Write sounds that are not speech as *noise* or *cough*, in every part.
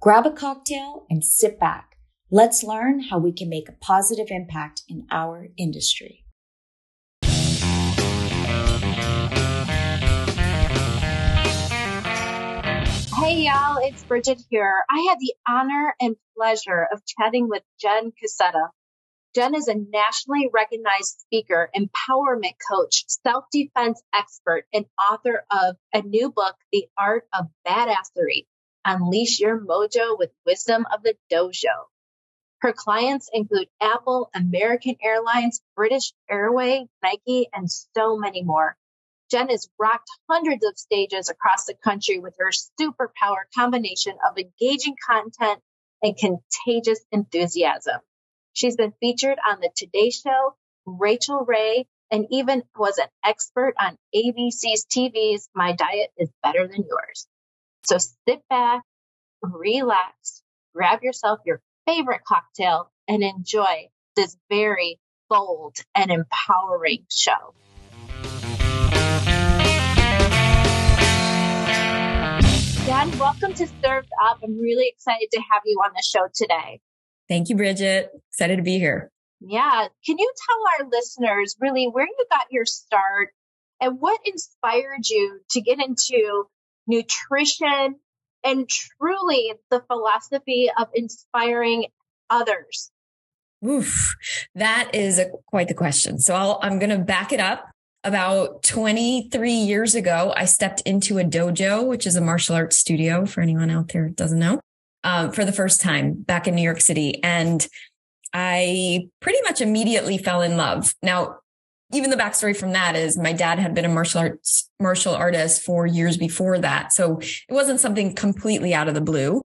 Grab a cocktail and sit back. Let's learn how we can make a positive impact in our industry. Hey y'all, it's Bridget here. I had the honor and pleasure of chatting with Jen Cassetta, Jen is a nationally recognized speaker, empowerment coach, self defense expert, and author of a new book, The Art of Badassery Unleash Your Mojo with Wisdom of the Dojo. Her clients include Apple, American Airlines, British Airway, Nike, and so many more. Jen has rocked hundreds of stages across the country with her superpower combination of engaging content and contagious enthusiasm. She's been featured on the Today Show, Rachael Ray, and even was an expert on ABC's TV's My Diet is Better Than Yours. So sit back, relax, grab yourself your favorite cocktail, and enjoy this very bold and empowering show. Dan, welcome to Served Up. I'm really excited to have you on the show today. Thank you, Bridget. Excited to be here. Yeah. Can you tell our listeners really where you got your start and what inspired you to get into nutrition and truly the philosophy of inspiring others? Oof, that is a, quite the question. So I'll, I'm going to back it up. About 23 years ago, I stepped into a dojo, which is a martial arts studio for anyone out there doesn't know um, for the first time back in New York City. And I pretty much immediately fell in love. Now, even the backstory from that is my dad had been a martial arts martial artist for years before that. So it wasn't something completely out of the blue.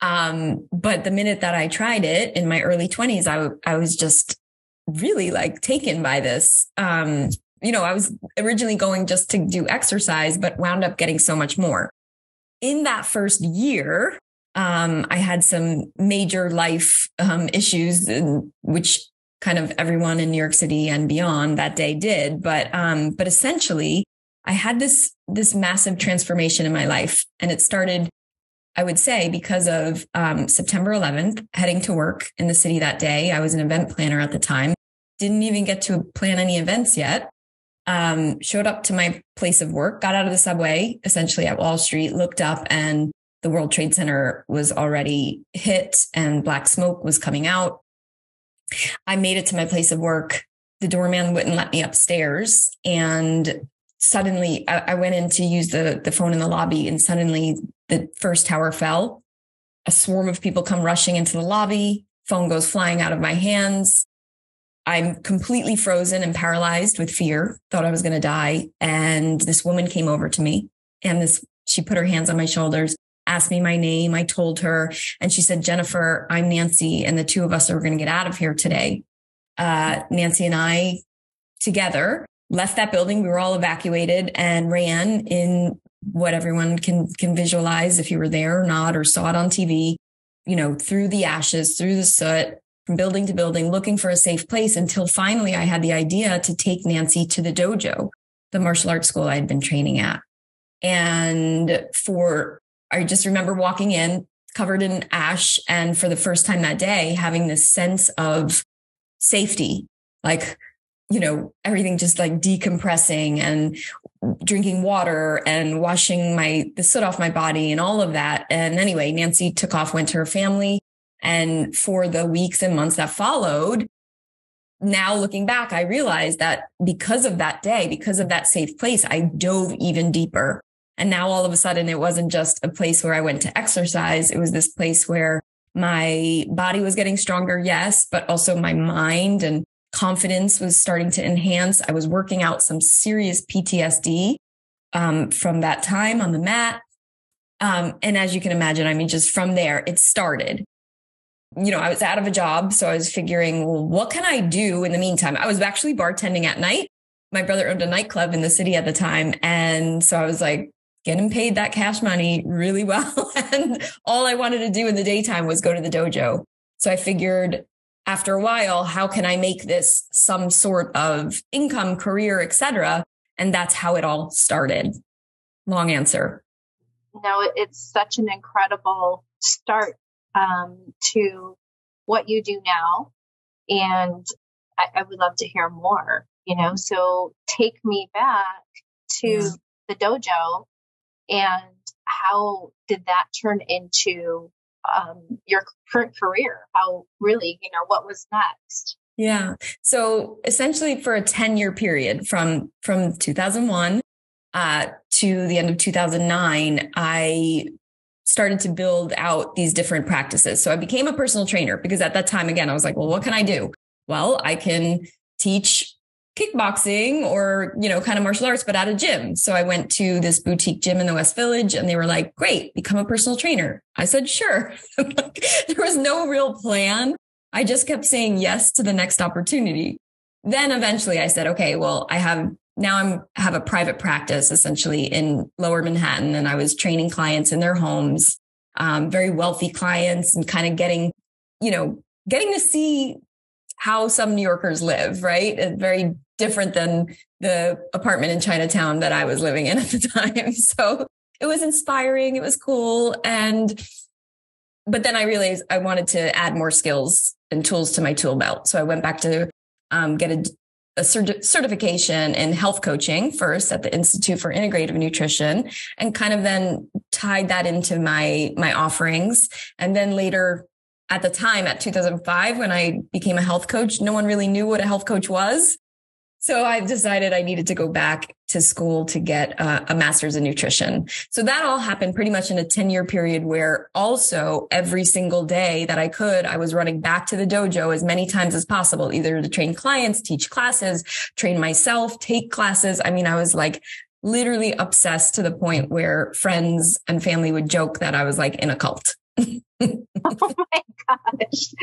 Um, but the minute that I tried it in my early twenties, I, I was just really like taken by this. Um, you know, I was originally going just to do exercise, but wound up getting so much more. In that first year, um, I had some major life um, issues, which kind of everyone in New York City and beyond that day did. But um, but essentially, I had this this massive transformation in my life, and it started. I would say because of um, September 11th, heading to work in the city that day. I was an event planner at the time. Didn't even get to plan any events yet. Um, showed up to my place of work, got out of the subway, essentially at Wall Street, looked up and the World Trade Center was already hit and black smoke was coming out. I made it to my place of work. The doorman wouldn't let me upstairs. And suddenly I, I went in to use the, the phone in the lobby and suddenly the first tower fell. A swarm of people come rushing into the lobby. Phone goes flying out of my hands. I'm completely frozen and paralyzed with fear, thought I was going to die. And this woman came over to me and this, she put her hands on my shoulders asked me my name. I told her, and she said, Jennifer, I'm Nancy, and the two of us are going to get out of here today. Uh, Nancy and I together left that building. We were all evacuated and ran in what everyone can can visualize if you were there or not or saw it on TV, you know, through the ashes, through the soot, from building to building, looking for a safe place until finally I had the idea to take Nancy to the dojo, the martial arts school I had been training at. And for I just remember walking in covered in ash and for the first time that day having this sense of safety like you know everything just like decompressing and drinking water and washing my the soot off my body and all of that. And anyway Nancy took off went to her family. And for the weeks and months that followed now looking back I realized that because of that day because of that safe place I dove even deeper and now all of a sudden it wasn't just a place where I went to exercise. It was this place where my body was getting stronger. Yes, but also my mind and confidence was starting to enhance. I was working out some serious PTSD um, from that time on the mat. Um, and as you can imagine, I mean, just from there, it started. you know, I was out of a job. So I was figuring, well, what can I do in the meantime? I was actually bartending at night. My brother owned a nightclub in the city at the time. And so I was like, getting paid that cash money really well. *laughs* and all I wanted to do in the daytime was go to the dojo. So I figured after a while, how can I make this some sort of income, career, etc. And that's how it all started. Long answer. No, it's such an incredible start um, to what you do now. And I, I, would love to hear more, you know, so take me back to yeah. the dojo and how did that turn into um, your current career? How really, you know, what was next? Yeah. So essentially for a 10 year period from, from 2001 uh, to the end of 2009, I started to build out these different practices. So I became a personal trainer because at that time, again, I was like, well, what can I do? Well, I can teach kickboxing or, you know, kind of martial arts, but at a gym. So I went to this boutique gym in the West Village and they were like, great, become a personal trainer. I said, sure. *laughs* there was no real plan. I just kept saying yes to the next opportunity. Then eventually I said, okay, well, I have now I'm have a private practice essentially in lower Manhattan and I was training clients in their homes, um, very wealthy clients and kind of getting, you know, getting to see how some New Yorkers live, right? very different than the apartment in Chinatown that I was living in at the *laughs* time. So it was inspiring. It was cool. And, but then I realized I wanted to add more skills and tools to my tool belt. So I went back to um, get a, a cert- certification in health coaching first at the Institute for Integrative Nutrition and kind of then tied that into my, my offerings. And then later at the time at 2005, when I became a health coach, no one really knew what a health coach was. So I decided I needed to go back to school to get a master's in nutrition. So that all happened pretty much in a 10 year period where also every single day that I could, I was running back to the dojo as many times as possible, either to train clients, teach classes, train myself, take classes. I mean, I was like literally obsessed to the point where friends and family would joke that I was like in a cult. *laughs* oh my gosh.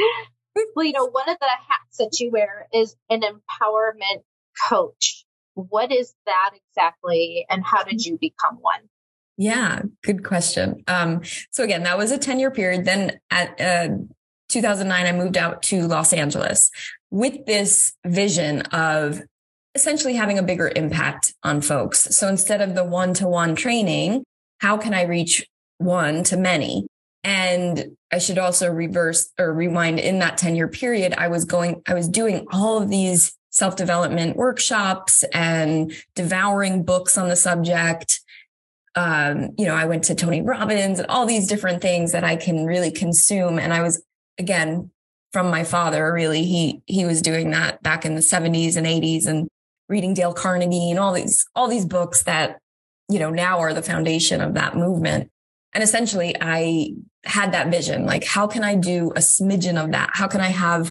Well, you know, one of the hats that you wear is an empowerment coach. What is that exactly, and how did you become one? Yeah, good question. Um, so again, that was a 10 year period. Then at uh, 2009, I moved out to Los Angeles with this vision of essentially having a bigger impact on folks. So instead of the one to one training, how can I reach one to many? And I should also reverse or rewind in that 10 year period. I was going, I was doing all of these self development workshops and devouring books on the subject. Um, you know, I went to Tony Robbins and all these different things that I can really consume. And I was, again, from my father, really, he, he was doing that back in the seventies and eighties and reading Dale Carnegie and all these, all these books that, you know, now are the foundation of that movement. And essentially I had that vision, like, how can I do a smidgen of that? How can I have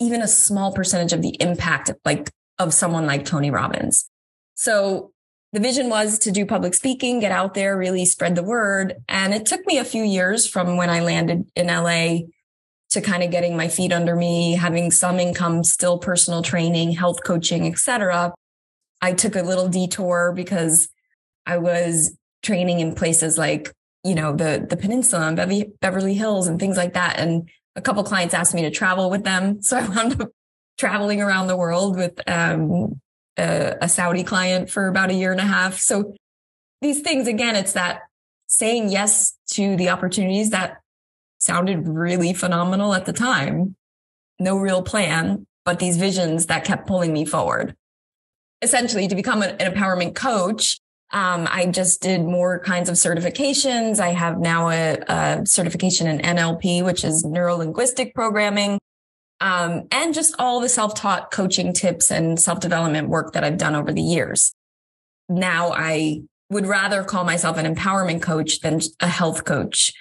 even a small percentage of the impact like of someone like Tony Robbins. So the vision was to do public speaking, get out there, really spread the word. And it took me a few years from when I landed in LA to kind of getting my feet under me, having some income, still personal training, health coaching, etc. I took a little detour because I was training in places like, you know, the, the peninsula and Beverly Hills and things like that. And a couple clients asked me to travel with them. *laughs* So I wound up traveling around the world with um, a, a Saudi client for about a year and a half. So these things, again, it's that saying yes to the opportunities that sounded really phenomenal at the time. No real plan, but these visions that kept pulling me forward. Essentially, to become an, empowerment coach, um, I just did more kinds of certifications. I have now a, a certification in NLP, which is neuro linguistic programming. Um, and just all the self-taught coaching tips and self-development work that I've done over the years. Now I would rather call myself an empowerment coach than a health coach.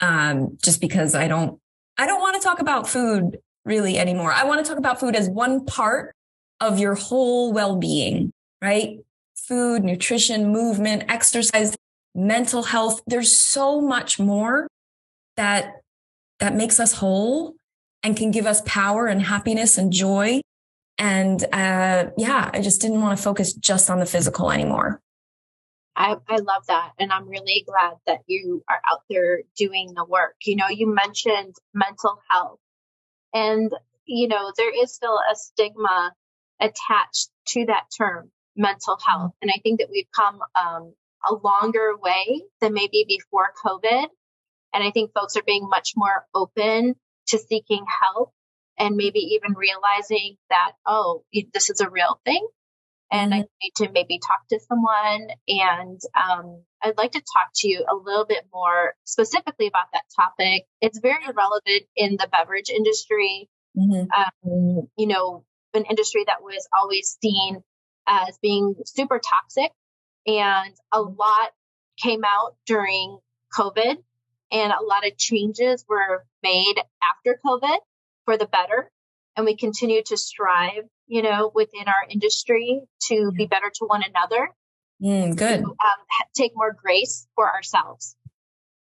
Um, just because I don't, I don't want to talk about food really anymore. I want to talk about food as one part of your whole well-being, right? Food, nutrition, movement, exercise, mental health. There's so much more that that makes us whole and can give us power and happiness and joy. And uh, yeah, I just didn't want to focus just on the physical anymore. I, I love that. And I'm really glad that you are out there doing the work. You know, you mentioned mental health. And, you know, there is still a stigma attached to that term, mental health. And I think that we've come um, a longer way than maybe before COVID. And I think folks are being much more open to seeking help and maybe even realizing that, oh, this is a real thing and I mm-hmm. need to maybe talk to someone. And um, I'd like to talk to you a little bit more specifically about that topic. It's very relevant in the beverage industry. Mm-hmm. Um, you know, an industry that was always seen as being super toxic, and a lot came out during COVID, and a lot of changes were made after COVID for the better. And we continue to strive you know, within our industry to be better to one another. Mm, good. To, um, take more grace for ourselves.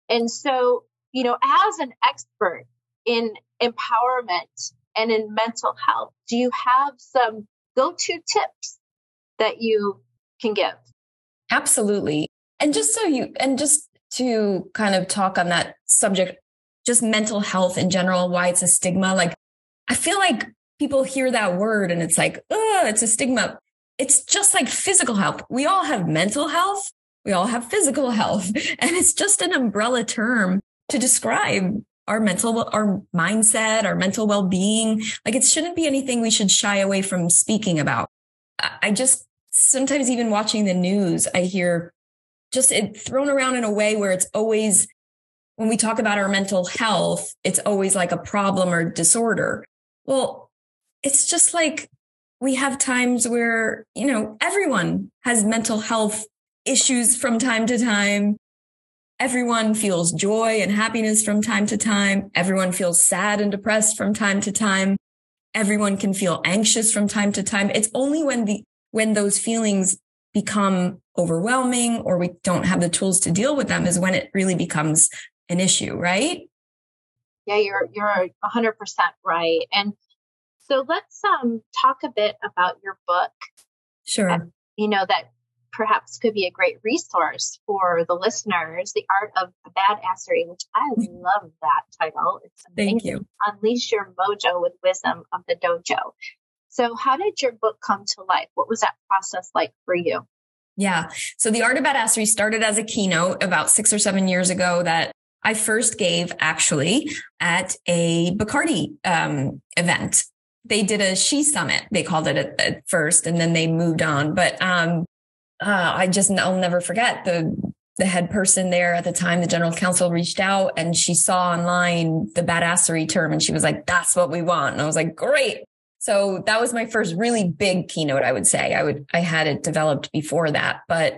And so, you know, as an expert in empowerment and in mental health, do you have some go to tips that you can give? Absolutely. And just so you, and just to kind of talk on that subject, just mental health in general, why it's a stigma. Like, I feel like people hear that word and it's like, oh, it's a stigma. It's just like physical health. We all have mental health. We all have physical health. *laughs* And it's just an umbrella term to describe our mental, our mindset, our mental well being. Like it shouldn't be anything we should shy away from speaking about. I just sometimes even watching the news, I hear just it thrown around in a way where it's always, when we talk about our mental health, it's always like a problem or disorder. Well, it's just like we have times where, you know, everyone has mental health issues from time to time. Everyone feels joy and happiness from time to time. Everyone feels sad and depressed from time to time. Everyone can feel anxious from time to time. It's only when the, when those feelings become overwhelming or we don't have the tools to deal with them is when it really becomes an issue, right? Yeah, you're, you're 100% right. And so let's um, talk a bit about your book. Sure. you know, that perhaps could be a great resource for the listeners, The Art of Badassery, which I love that title. It's amazing. Thank you. Unleash your mojo with wisdom of the dojo. So how did your book come to life? What was that process like for you? Yeah. So the Art of Badassery started as a keynote about six or seven years ago that I first gave actually at a Bacardi um, event they did a she summit they called it at, at first and then they moved on but um uh, i just i'll never forget the the head person there at the time the general counsel reached out and she saw online the badassery term and she was like that's what we want and i was like great so that was my first really big keynote i would say i would i had it developed before that but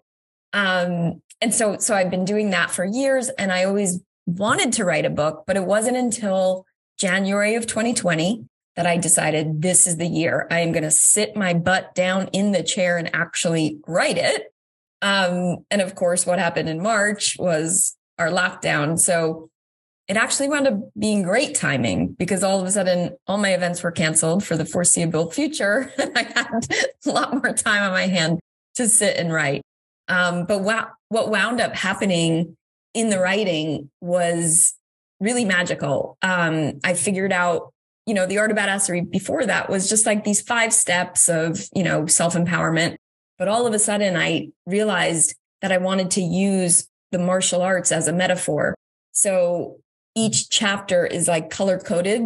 um and so so i've been doing that for years and i always wanted to write a book but it wasn't until january of 2020 that I decided this is the year I am going to sit my butt down in the chair and actually write it. Um, and of course, what happened in March was our lockdown. So it actually wound up being great timing because all of a sudden all my events were canceled for the foreseeable future. *laughs* I had a lot more time on my hand to sit and write. Um, but what, what wound up happening in the writing was really magical. Um, I figured out you know, the art of badassery before that was just like these five steps of, you know, self empowerment. But all of a sudden I realized that I wanted to use the martial arts as a metaphor. So each chapter is like color coded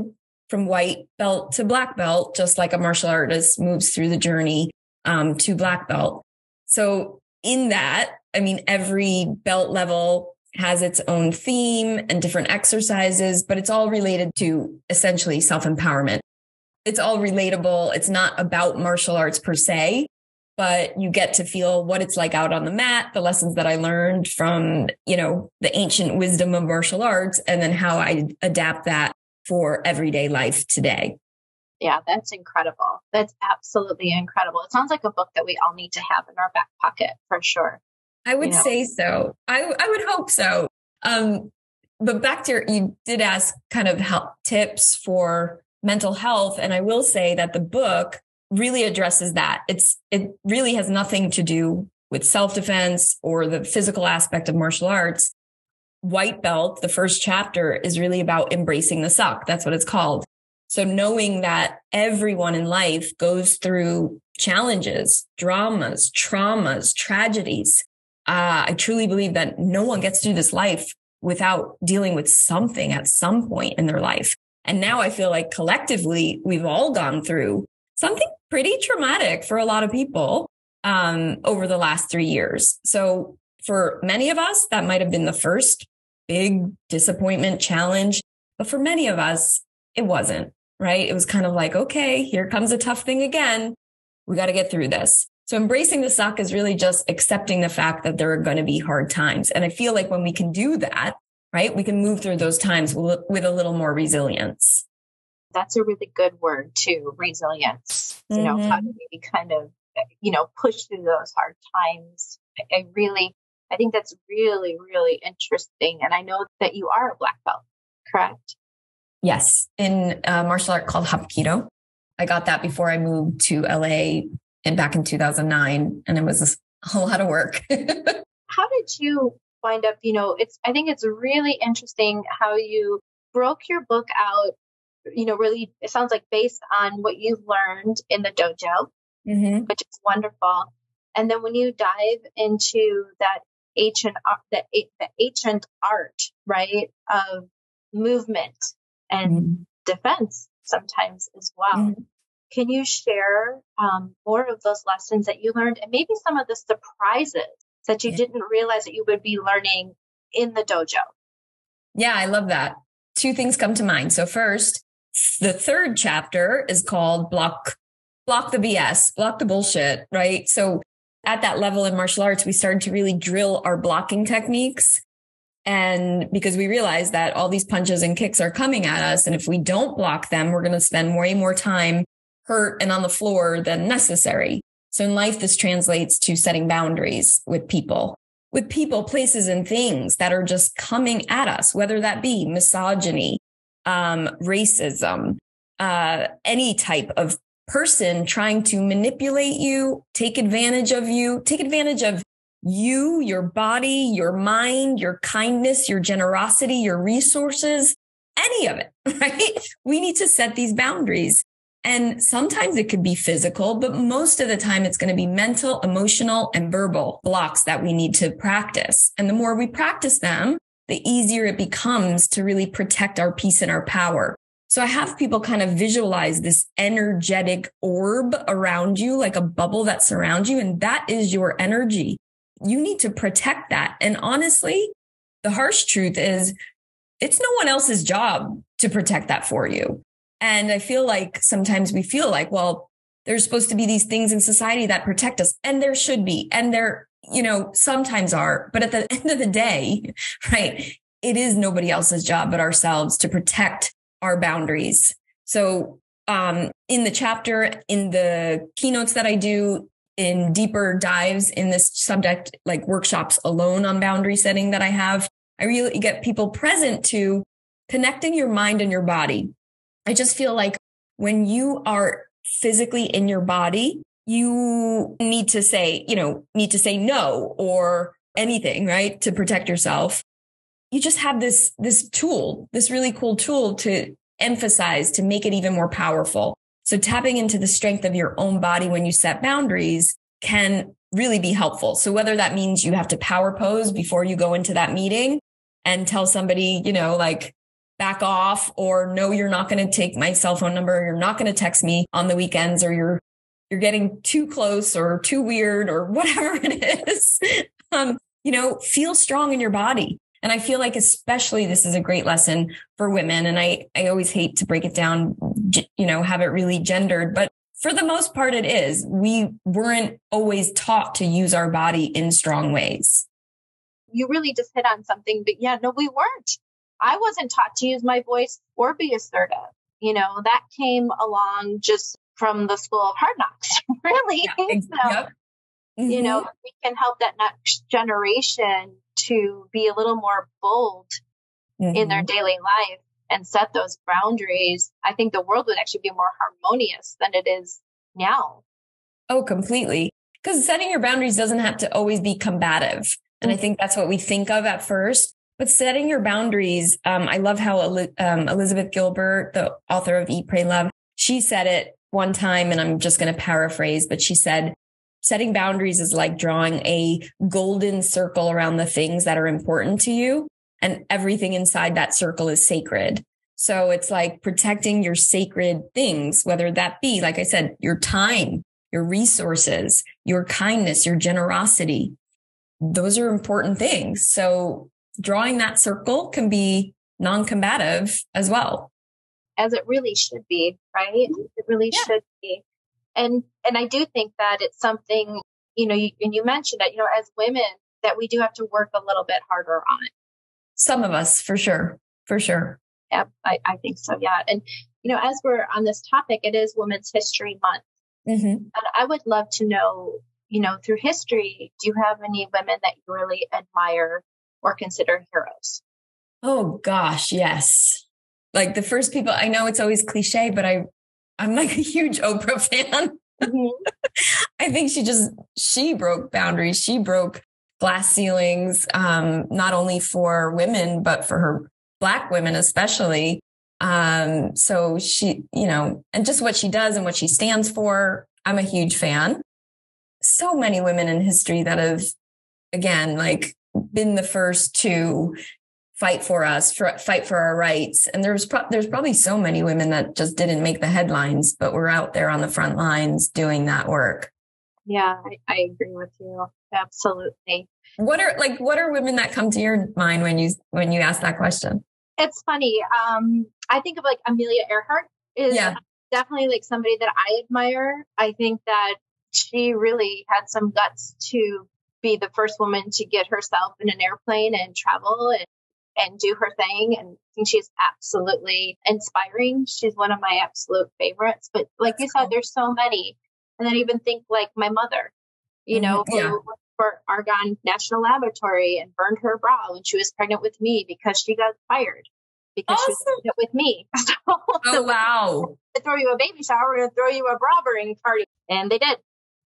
from white belt to black belt, just like a martial artist moves through the journey um, to black belt. So in that, I mean, every belt level has its own theme and different exercises, but it's all related to essentially self empowerment. It's all relatable. It's not about martial arts per se, but you get to feel what it's like out on the mat, the lessons that I learned from, you know, the ancient wisdom of martial arts, and then how I adapt that for everyday life today. Yeah, that's incredible. That's absolutely incredible. It sounds like a book that we all need to have in our back pocket for sure. I would you know? say so. I, I would hope so. Um, but back to your, you did ask kind of help tips for mental health. And I will say that the book really addresses that. It's, it really has nothing to do with self defense or the physical aspect of martial arts. White belt, the first chapter is really about embracing the suck. That's what it's called. So knowing that everyone in life goes through challenges, dramas, traumas, tragedies. Uh, I truly believe that no one gets through this life without dealing with something at some point in their life. And now I feel like collectively we've all gone through something pretty traumatic for a lot of people um, over the last three years. So for many of us, that might have been the first big disappointment challenge. But for many of us, it wasn't, right? It was kind of like, okay, here comes a tough thing again. We got to get through this. So embracing the suck is really just accepting the fact that there are going to be hard times. And I feel like when we can do that, right, we can move through those times with a little more resilience. That's a really good word too, resilience. Mm-hmm. You know, how do we kind of, you know, push through those hard times? I really, I think that's really, really interesting. And I know that you are a black belt, correct? Yes, in a martial art called Hapkido. I got that before I moved to LA and back in 2009, and it was a lot of work. *laughs* how did you wind up? You know, it's I think it's really interesting how you broke your book out. You know, really, it sounds like based on what you've learned in the dojo, mm-hmm. which is wonderful. And then when you dive into that ancient, the, the ancient art, right, of movement and mm-hmm. defense sometimes as well. Mm-hmm. Can you share um, more of those lessons that you learned and maybe some of the surprises that you didn't realize that you would be learning in the dojo? Yeah, I love that. Two things come to mind. So first, the third chapter is called block block the BS, block the bullshit, right? So at that level in martial arts, we started to really drill our blocking techniques and because we realize that all these punches and kicks are coming at us. And if we don't block them, we're going to spend way more time hurt and on the floor than necessary. So in life, this translates to setting boundaries with people, with people, places and things that are just coming at us, whether that be misogyny, um, racism, uh, any type of person trying to manipulate you, take advantage of you, take advantage of you, your body, your mind, your kindness, your generosity, your resources, any of it, *laughs* right? We need to set these boundaries. And sometimes it could be physical, but most of the time it's going to be mental, emotional, and verbal blocks that we need to practice. And the more we practice them, the easier it becomes to really protect our peace and our power. So I have people kind of visualize this energetic orb around you, like a bubble that surrounds you. And that is your energy you need to protect that. And honestly, the harsh truth is it's no one else's job to protect that for you. And I feel like sometimes we feel like, well, there's supposed to be these things in society that protect us and there should be. And there, you know, sometimes are, but at the *laughs* end of the day, right, it is nobody else's job but ourselves to protect our boundaries. So, um, in the chapter, in the keynotes that I do, in deeper dives in this subject, like workshops alone on boundary setting that I have, I really get people present to connecting your mind and your body. I just feel like when you are physically in your body, you need to say, you know, need to say no or anything, right? To protect yourself. You just have this, this tool, this really cool tool to emphasize, to make it even more powerful. So tapping into the strength of your own body when you set boundaries can really be helpful. So whether that means you have to power pose before you go into that meeting and tell somebody, you know, like back off or no, you're not going to take my cell phone number. You're not going to text me on the weekends or you're, you're getting too close or too weird or *laughs* whatever it is. um, you know, feel strong in your body. And I feel like especially this is a great lesson for women. And I, I always hate to break it down, you know, have it really gendered, but for the most part, it is. We weren't always taught to use our body in strong ways. You really just hit on something, but yeah, no, we weren't. I wasn't taught to use my voice or be assertive. You know, that came along just from the school of hard knocks, *laughs* really. Yeah, so, yep. mm-hmm. You know, we can help that next generation to be a little more bold mm-hmm. in their mm-hmm. daily life and set those boundaries, I think the world would actually be more harmonious than it is now. Oh, completely. Because setting your boundaries doesn't have to always be combative. And mm-hmm. I think that's what we think of at first. But setting your boundaries, um, I love how um, Elizabeth Gilbert, the author of Eat, Pray, Love, she said it one time, and I'm just going to paraphrase, but she said, setting boundaries is like drawing a golden circle around the things that are important to you. And everything inside that circle is sacred. So it's like protecting your sacred things, whether that be, like I said, your time, your resources, your kindness, your generosity. Those are important things. So drawing that circle can be non-combative as well. As it really should be, right? It really yeah. should be. And and I do think that it's something, you know, you, and you mentioned that, you know, as women, that we do have to work a little bit harder on it. Some of us, for sure. For sure. Yeah, I, I think so. Yeah. And, you know, as we're on this topic, it is Women's History Month. Mm-hmm. And I would love to know, you know, through history, do you have any women that you really admire or consider heroes? Oh gosh, yes. Like the first people I know it's always cliche, but I I'm like *laughs* a huge Oprah fan. Mm-hmm. *laughs* I think she just she broke boundaries. She broke glass ceilings, um, not only for women but for her black women especially. Um, so she, you know, and just what she does and what she stands for, I'm a huge fan. So many women in history that have, again, like been the first to fight for us, for, fight for our rights. And there's pro- there's probably so many women that just didn't make the headlines, but were out there on the front lines doing that work. Yeah, I, I agree with you. Absolutely. What are like what are women that come to your mind when you when you ask that question? It's funny. Um, I think of like Amelia Earhart is yeah. definitely like somebody that I admire. I think that she really had some guts to be the first woman to get herself in an airplane and travel and and do her thing. And she's absolutely inspiring. She's one of my absolute favorites. But like you said, there's so many. And then even think like my mother, you know, mm-hmm. yeah. who for Argonne National Laboratory and burned her bra when she was pregnant with me because she got fired because awesome. she was pregnant with me. *laughs* so, oh, wow. To throw you a baby shower, we're going to throw you a bra burning party. And they did.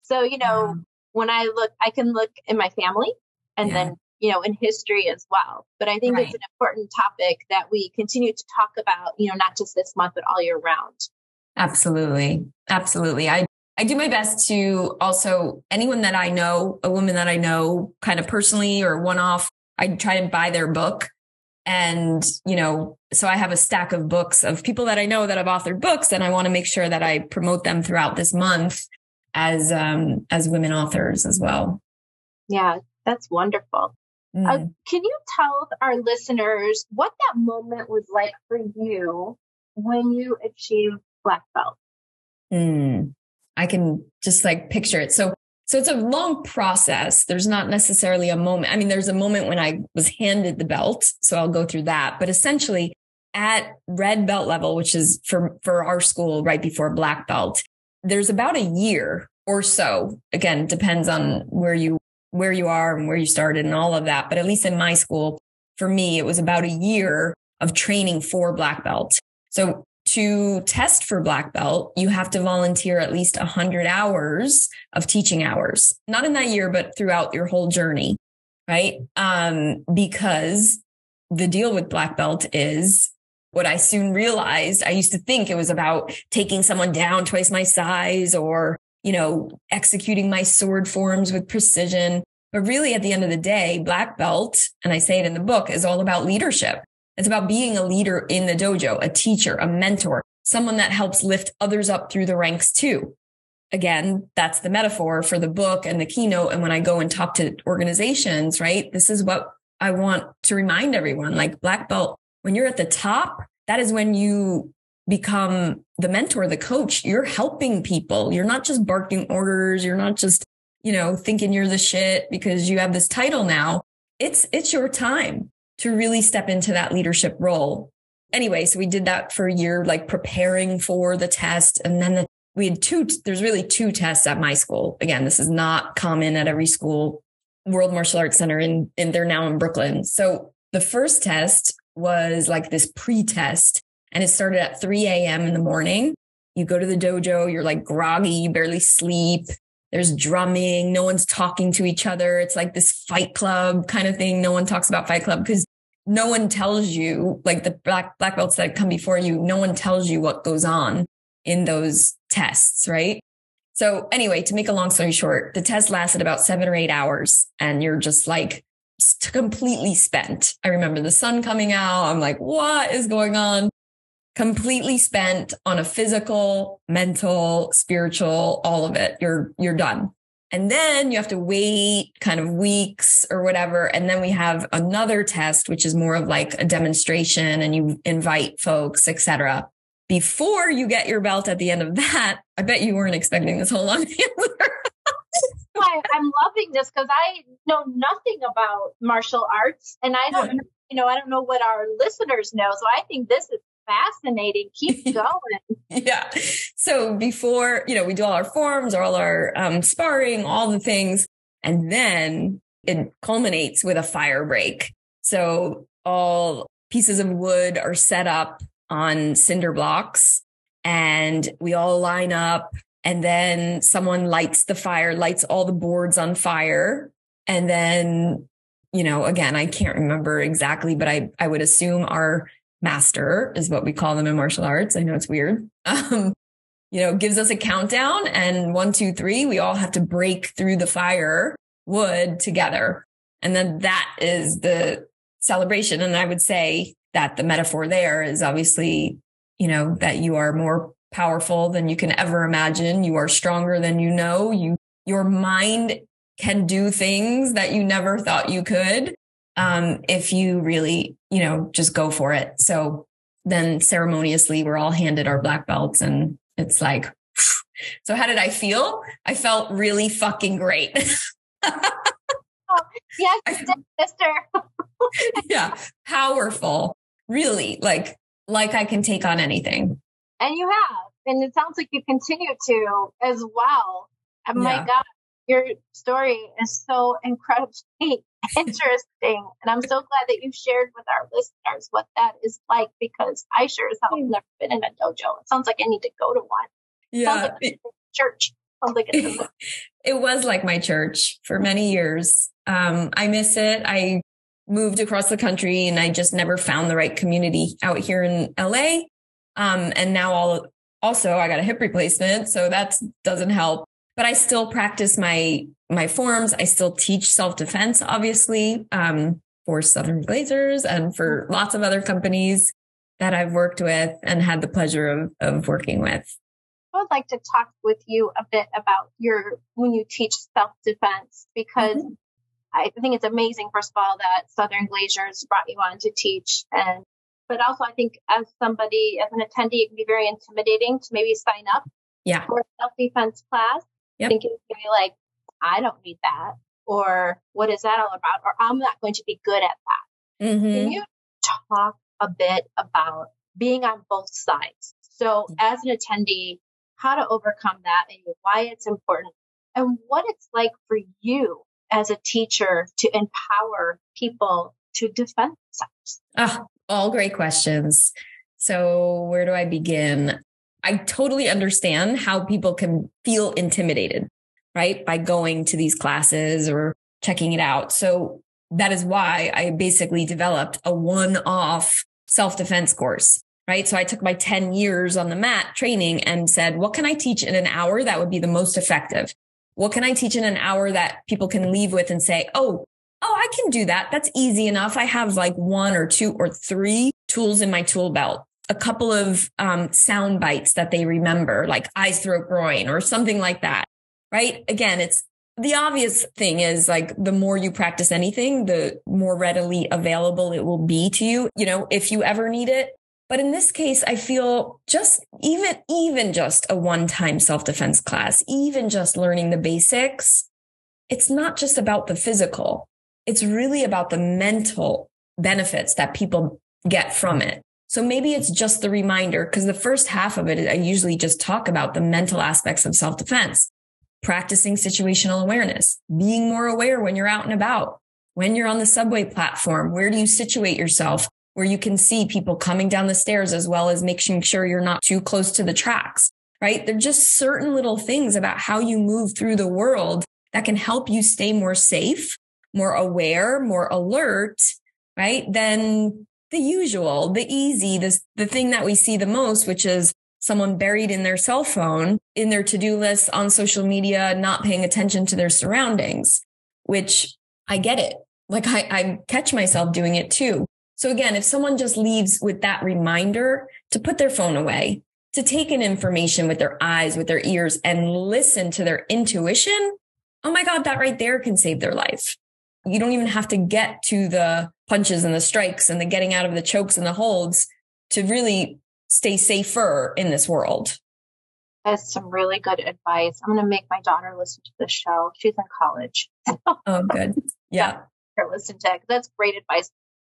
So, you know, when I look, I can look in my family and yeah. then you know, in history as well. But I think right. it's an important topic that we continue to talk about, you know, not just this month, but all year round. Absolutely. Absolutely. I, I do my best to also anyone that I know, a woman that I know kind of personally or one off, I try to buy their book. And, you know, so I have a stack of books of people that I know that have authored books and I want to make sure that I promote them throughout this month as, um, as women authors as well. Yeah, that's wonderful. Uh, mm. Uh, can you tell our listeners what that moment was like for you when you achieved black belt? Mm. I can just like picture it. So, so it's a long process. There's not necessarily a moment. I mean, there's a moment when I was handed the belt. So I'll go through that, but essentially at red belt level, which is for, for our school right before black belt, there's about a year or so. Again, depends on where you where you are and where you started and all of that. But at least in my school, for me, it was about a year of training for black belt. So to test for black belt, you have to volunteer at least 100 hours of teaching hours, not in that year, but throughout your whole journey, right? Um, because the deal with black belt is what I soon realized. I used to think it was about taking someone down twice my size or you know, executing my sword forms with precision. But really, at the end of the day, black belt, and I say it in the book, is all about leadership. It's about being a leader in the dojo, a teacher, a mentor, someone that helps lift others up through the ranks too. Again, that's the metaphor for the book and the keynote. And when I go and talk to organizations, right, this is what I want to remind everyone like black belt, when you're at the top, that is when you become the mentor, the coach, you're helping people. You're not just barking orders. You're not just, you know, thinking you're the shit because you have this title now. It's, it's your time to really step into that leadership role. Anyway, so we did that for a year, like preparing for the test. And then the, we had two, there's really two tests at my school. Again, this is not common at every school. World Martial Arts Center in, in they're now in Brooklyn. So the first test was like this pre-test and it started at 3 a.m. in the morning. You go to the dojo, you're like groggy, you barely sleep. There's drumming. No one's talking to each other. It's like this fight club kind of thing. No one talks about fight club because no one tells you, like the black, black belts that come before you, no one tells you what goes on in those tests, right? So anyway, to make a long story short, the test lasted about seven or eight hours and you're just like completely spent. I remember the sun coming out. I'm like, what is going on? Completely spent on a physical, mental, spiritual, all of it. You're, you're done. And then you have to wait kind of weeks or whatever. And then we have another test, which is more of like a demonstration and you invite folks, etc. Before you get your belt at the end of that, I bet you weren't expecting this whole long *laughs* answer. I, I'm loving this because I know nothing about martial arts and I don't, you know, I don't know what our listeners know. So I think this is fascinating. Keep *laughs* going. yeah. So before, you know, we do all our forms, all our um, sparring, all the things, and then it culminates with a fire break. So all pieces of wood are set up on cinder blocks and we all line up and then someone lights the fire, lights all the boards on fire. And then, you know, again, I can't remember exactly, but I, I would assume our master is what we call them in martial arts. I know it's weird. *laughs* Um, you know, gives us a countdown and one, two, three, we all have to break through the fire wood together. And then that is the celebration. And I would say that the metaphor there is obviously, you know, that you are more powerful than you can ever imagine. You are stronger than you know. You, your mind can do things that you never thought you could um, if you really, you know, just go for it. So then ceremoniously, we're all handed our black belts and it's like, so how did I feel? I felt really fucking great. *laughs* oh, yes, sister. *laughs* yeah, powerful. Really, like like I can take on anything. And you have, and it sounds like you continue to as well. Oh my God, your story is so incredibly *laughs* interesting. And I'm so glad that you shared with our listeners what that is like because I sure as hell have never been in a dojo. It sounds like I need to go to one. Yeah. Like church. Sounds like it, *laughs* it was like my church for many years. Um, I miss it. I moved across the country and I just never found the right community out here in LA. Um, and now all, also I got a hip replacement. So that doesn't help but I still practice my my forms. I still teach self defense, obviously, um, for Southern Glazer's and for lots of other companies that I've worked with and had the pleasure of of working with. I would like to talk with you a bit about your when you teach self defense because mm-hmm. I think it's amazing, first of all, that Southern Glazer's brought you on to teach and but also I think as somebody as an attendee it can be very intimidating to maybe sign up yeah. for a self defense class yep. thinking like, I don't need that. Or what is that all about? Or I'm not going to be good at that. Mm-hmm. Can you talk a bit about being on both sides? So as an attendee, how to overcome that and why it's important and what it's like for you as a teacher to empower people to defend themselves. Oh, all great questions. So where do I begin? I totally understand how people can feel intimidated, right? By going to these classes or checking it out. So that is why I basically developed a one off self defense course, right? So I took my 10 years on the mat training and said, what can I teach in an hour that would be the most effective? What can I teach in an hour that people can leave with and say, Oh, oh, I can do that. That's easy enough. I have like one or two or three tools in my tool belt a couple of um, sound bites that they remember, like eyes, throat, groin, or something like that. Right? Again, it's the obvious thing is like the more you practice anything, the more readily available it will be to you, you know, if you ever need it. But in this case, I feel just even, even just a one time self defense class, even just learning the basics, it's not just about the physical. It's really about the mental benefits that people get from it. So maybe it's just the reminder because the first half of it, I usually just talk about the mental aspects of self defense, practicing situational awareness, being more aware when you're out and about, when you're on the subway platform, where do you situate yourself? where you can see people coming down the stairs as well as making sure you're not too close to the tracks, right? They're just certain little things about how you move through the world that can help you stay more safe, more aware, more alert, right? Than the usual, the easy, this, the thing that we see the most, which is someone buried in their cell phone in their to-do list on social media, not paying attention to their surroundings, which I get it. Like I, I catch myself doing it too. So again, if someone just leaves with that reminder to put their phone away, to take in information with their eyes, with their ears and listen to their intuition, oh my God, that right there can save their life. You don't even have to get to the punches and the strikes and the getting out of the chokes and the holds to really stay safer in this world. That's some really good advice. I'm going to make my daughter listen to the show. She's in college. *laughs* oh, good. Yeah. Her listen to it. That's great advice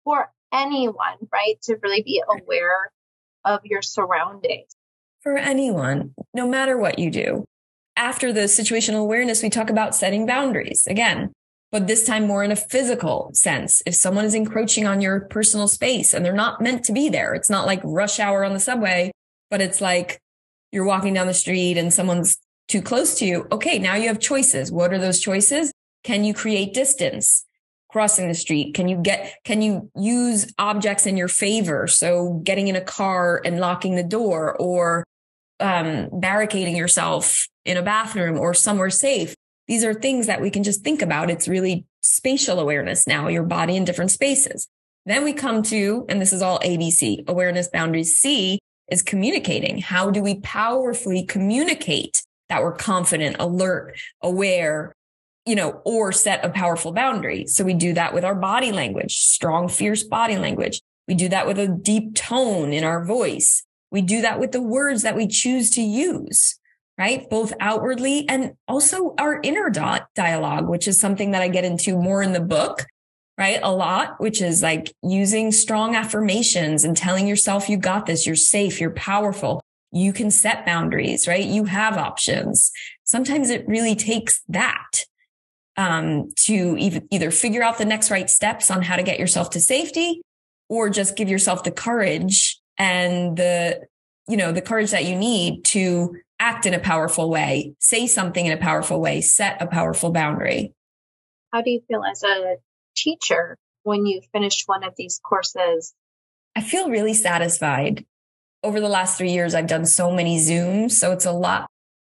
for anyone, right? To really be aware of your surroundings. For anyone, no matter what you do. After the situational awareness, we talk about setting boundaries again, but this time more in a physical sense. If someone is encroaching on your personal space and they're not meant to be there, it's not like rush hour on the subway, but it's like you're walking down the street and someone's too close to you. Okay, now you have choices. What are those choices? Can you create distance? crossing the street? Can you get, can you use objects in your favor? So getting in a car and locking the door or, um, barricading yourself in a bathroom or somewhere safe. These are things that we can just think about. It's really spatial awareness now, your body in different spaces. Then we come to, and this is all ABC, awareness boundaries. C is communicating. How do we powerfully communicate that we're confident, alert, aware, you know, or set a powerful boundary. So we do that with our body language, strong, fierce body language. We do that with a deep tone in our voice. We do that with the words that we choose to use, right? Both outwardly and also our inner dot dialogue, which is something that I get into more in the book, right? A lot, which is like using strong affirmations and telling yourself you got this, you're safe, you're powerful. You can set boundaries, right? You have options. Sometimes it really takes that um, to either figure out the next right steps on how to get yourself to safety or just give yourself the courage and the, you know, the courage that you need to act in a powerful way, say something in a powerful way, set a powerful boundary. How do you feel as a teacher when you finished one of these courses? I feel really satisfied. Over the last three years, I've done so many Zooms. So it's a lot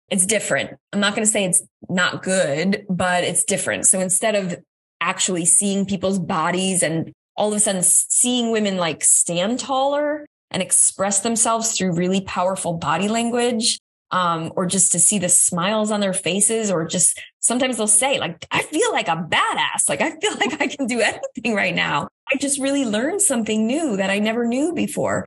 it's different. I'm not going to say it's not good, but it's different. So instead of actually seeing people's bodies and all of a sudden seeing women like stand taller and express themselves through really powerful body language, um, or just to see the smiles on their faces, or just sometimes they'll say, like, I feel like a badass. Like, I feel *laughs* like I can do anything right now. I just really learned something new that I never knew before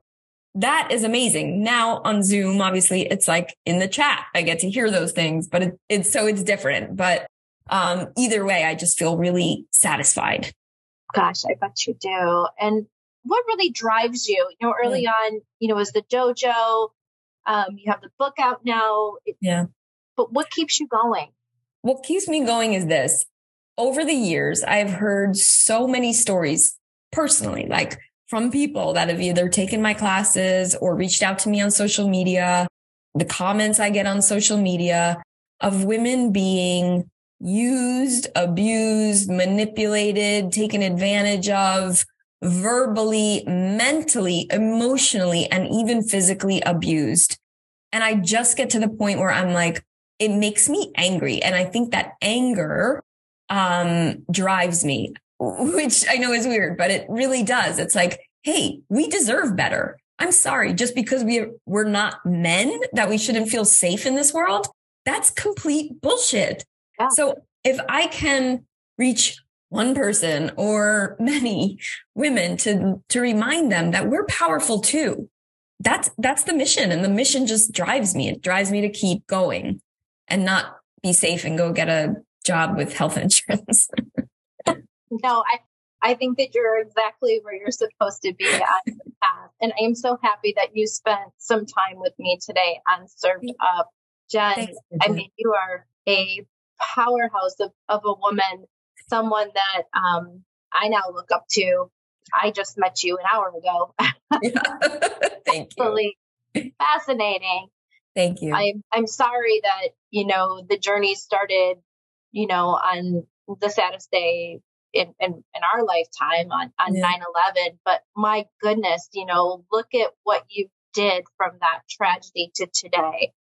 that is amazing. Now on Zoom, obviously it's like in the chat. I get to hear those things, but it, it's so it's different. But um, either way, I just feel really satisfied. Gosh, I bet you do. And what really drives you? You know, early mm. on, you know, as the dojo, um, you have the book out now. Yeah. But what keeps you going? What keeps me going is this. Over the years, I've heard so many stories personally, like from people that have either taken my classes or reached out to me on social media, the comments I get on social media of women being used, abused, manipulated, taken advantage of, verbally, mentally, emotionally, and even physically abused. And I just get to the point where I'm like, it makes me angry. And I think that anger um, drives me *laughs* which I know is weird, but it really does. It's like, Hey, we deserve better. I'm sorry. Just because we, we're not men that we shouldn't feel safe in this world. That's complete bullshit. Yeah. So if I can reach one person or many women to, to remind them that we're powerful too. That's, that's the mission. And the mission just drives me. It drives me to keep going and not be safe and go get a job with health *laughs* insurance. no, I, I think that you're exactly where you're supposed to be on the path. And I am so happy that you spent some time with me today on Served Up. Jen, Thanks, I mean, you are a powerhouse of, of a woman, someone that um, I now look up to I just met you an hour ago. *laughs* Thank you. Fascinating. Thank you. I'm I'm sorry that you know the journey started, you know, on the saddest day in in, in our lifetime on on Yeah. 9/11. But my goodness, you know, look at what you did from that tragedy to today.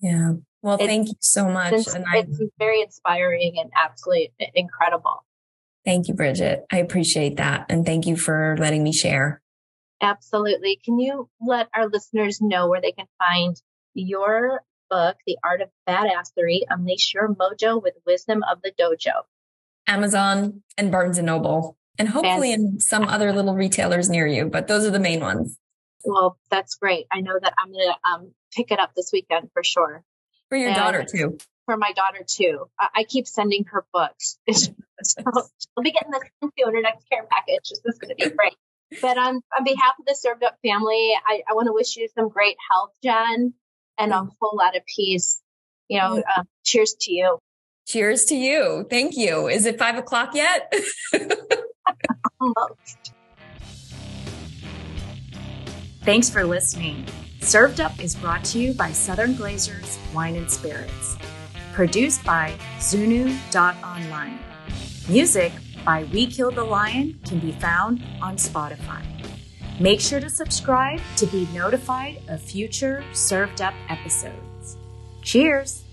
Yeah. Well, It's- thank you so much. It's, And I it's very inspiring and absolutely incredible. thank you, Bridget. I appreciate that. And thank you for letting me share. Absolutely. Can you let our listeners know where they can find your book, The Art of Badassery? Unleash Your Mojo with Wisdom of the Dojo. Amazon and Barnes and Noble, and hopefully in some other little retailers near you, but those are the main ones. Well, that's great. I know that I'm going to um, pick it up this weekend for sure. For your And- daughter too. For my daughter, too. I, I keep sending her books. *laughs* so she'll be getting this one in her next care package. This is going to be great. But on, on behalf of the Served Up family, I, I want to wish you some great health, Jen, and a whole lot of peace. You know, um, cheers to you. Cheers to you. Thank you. Is it five o'clock yet? *laughs* Almost. Thanks for listening. Served Up is brought to you by Southern Glazer's Wine and Spirits. Produced by Zunu.online. Music by We Kill the Lion can be found on Spotify. Make sure to subscribe to be notified of future Served Up episodes. Cheers!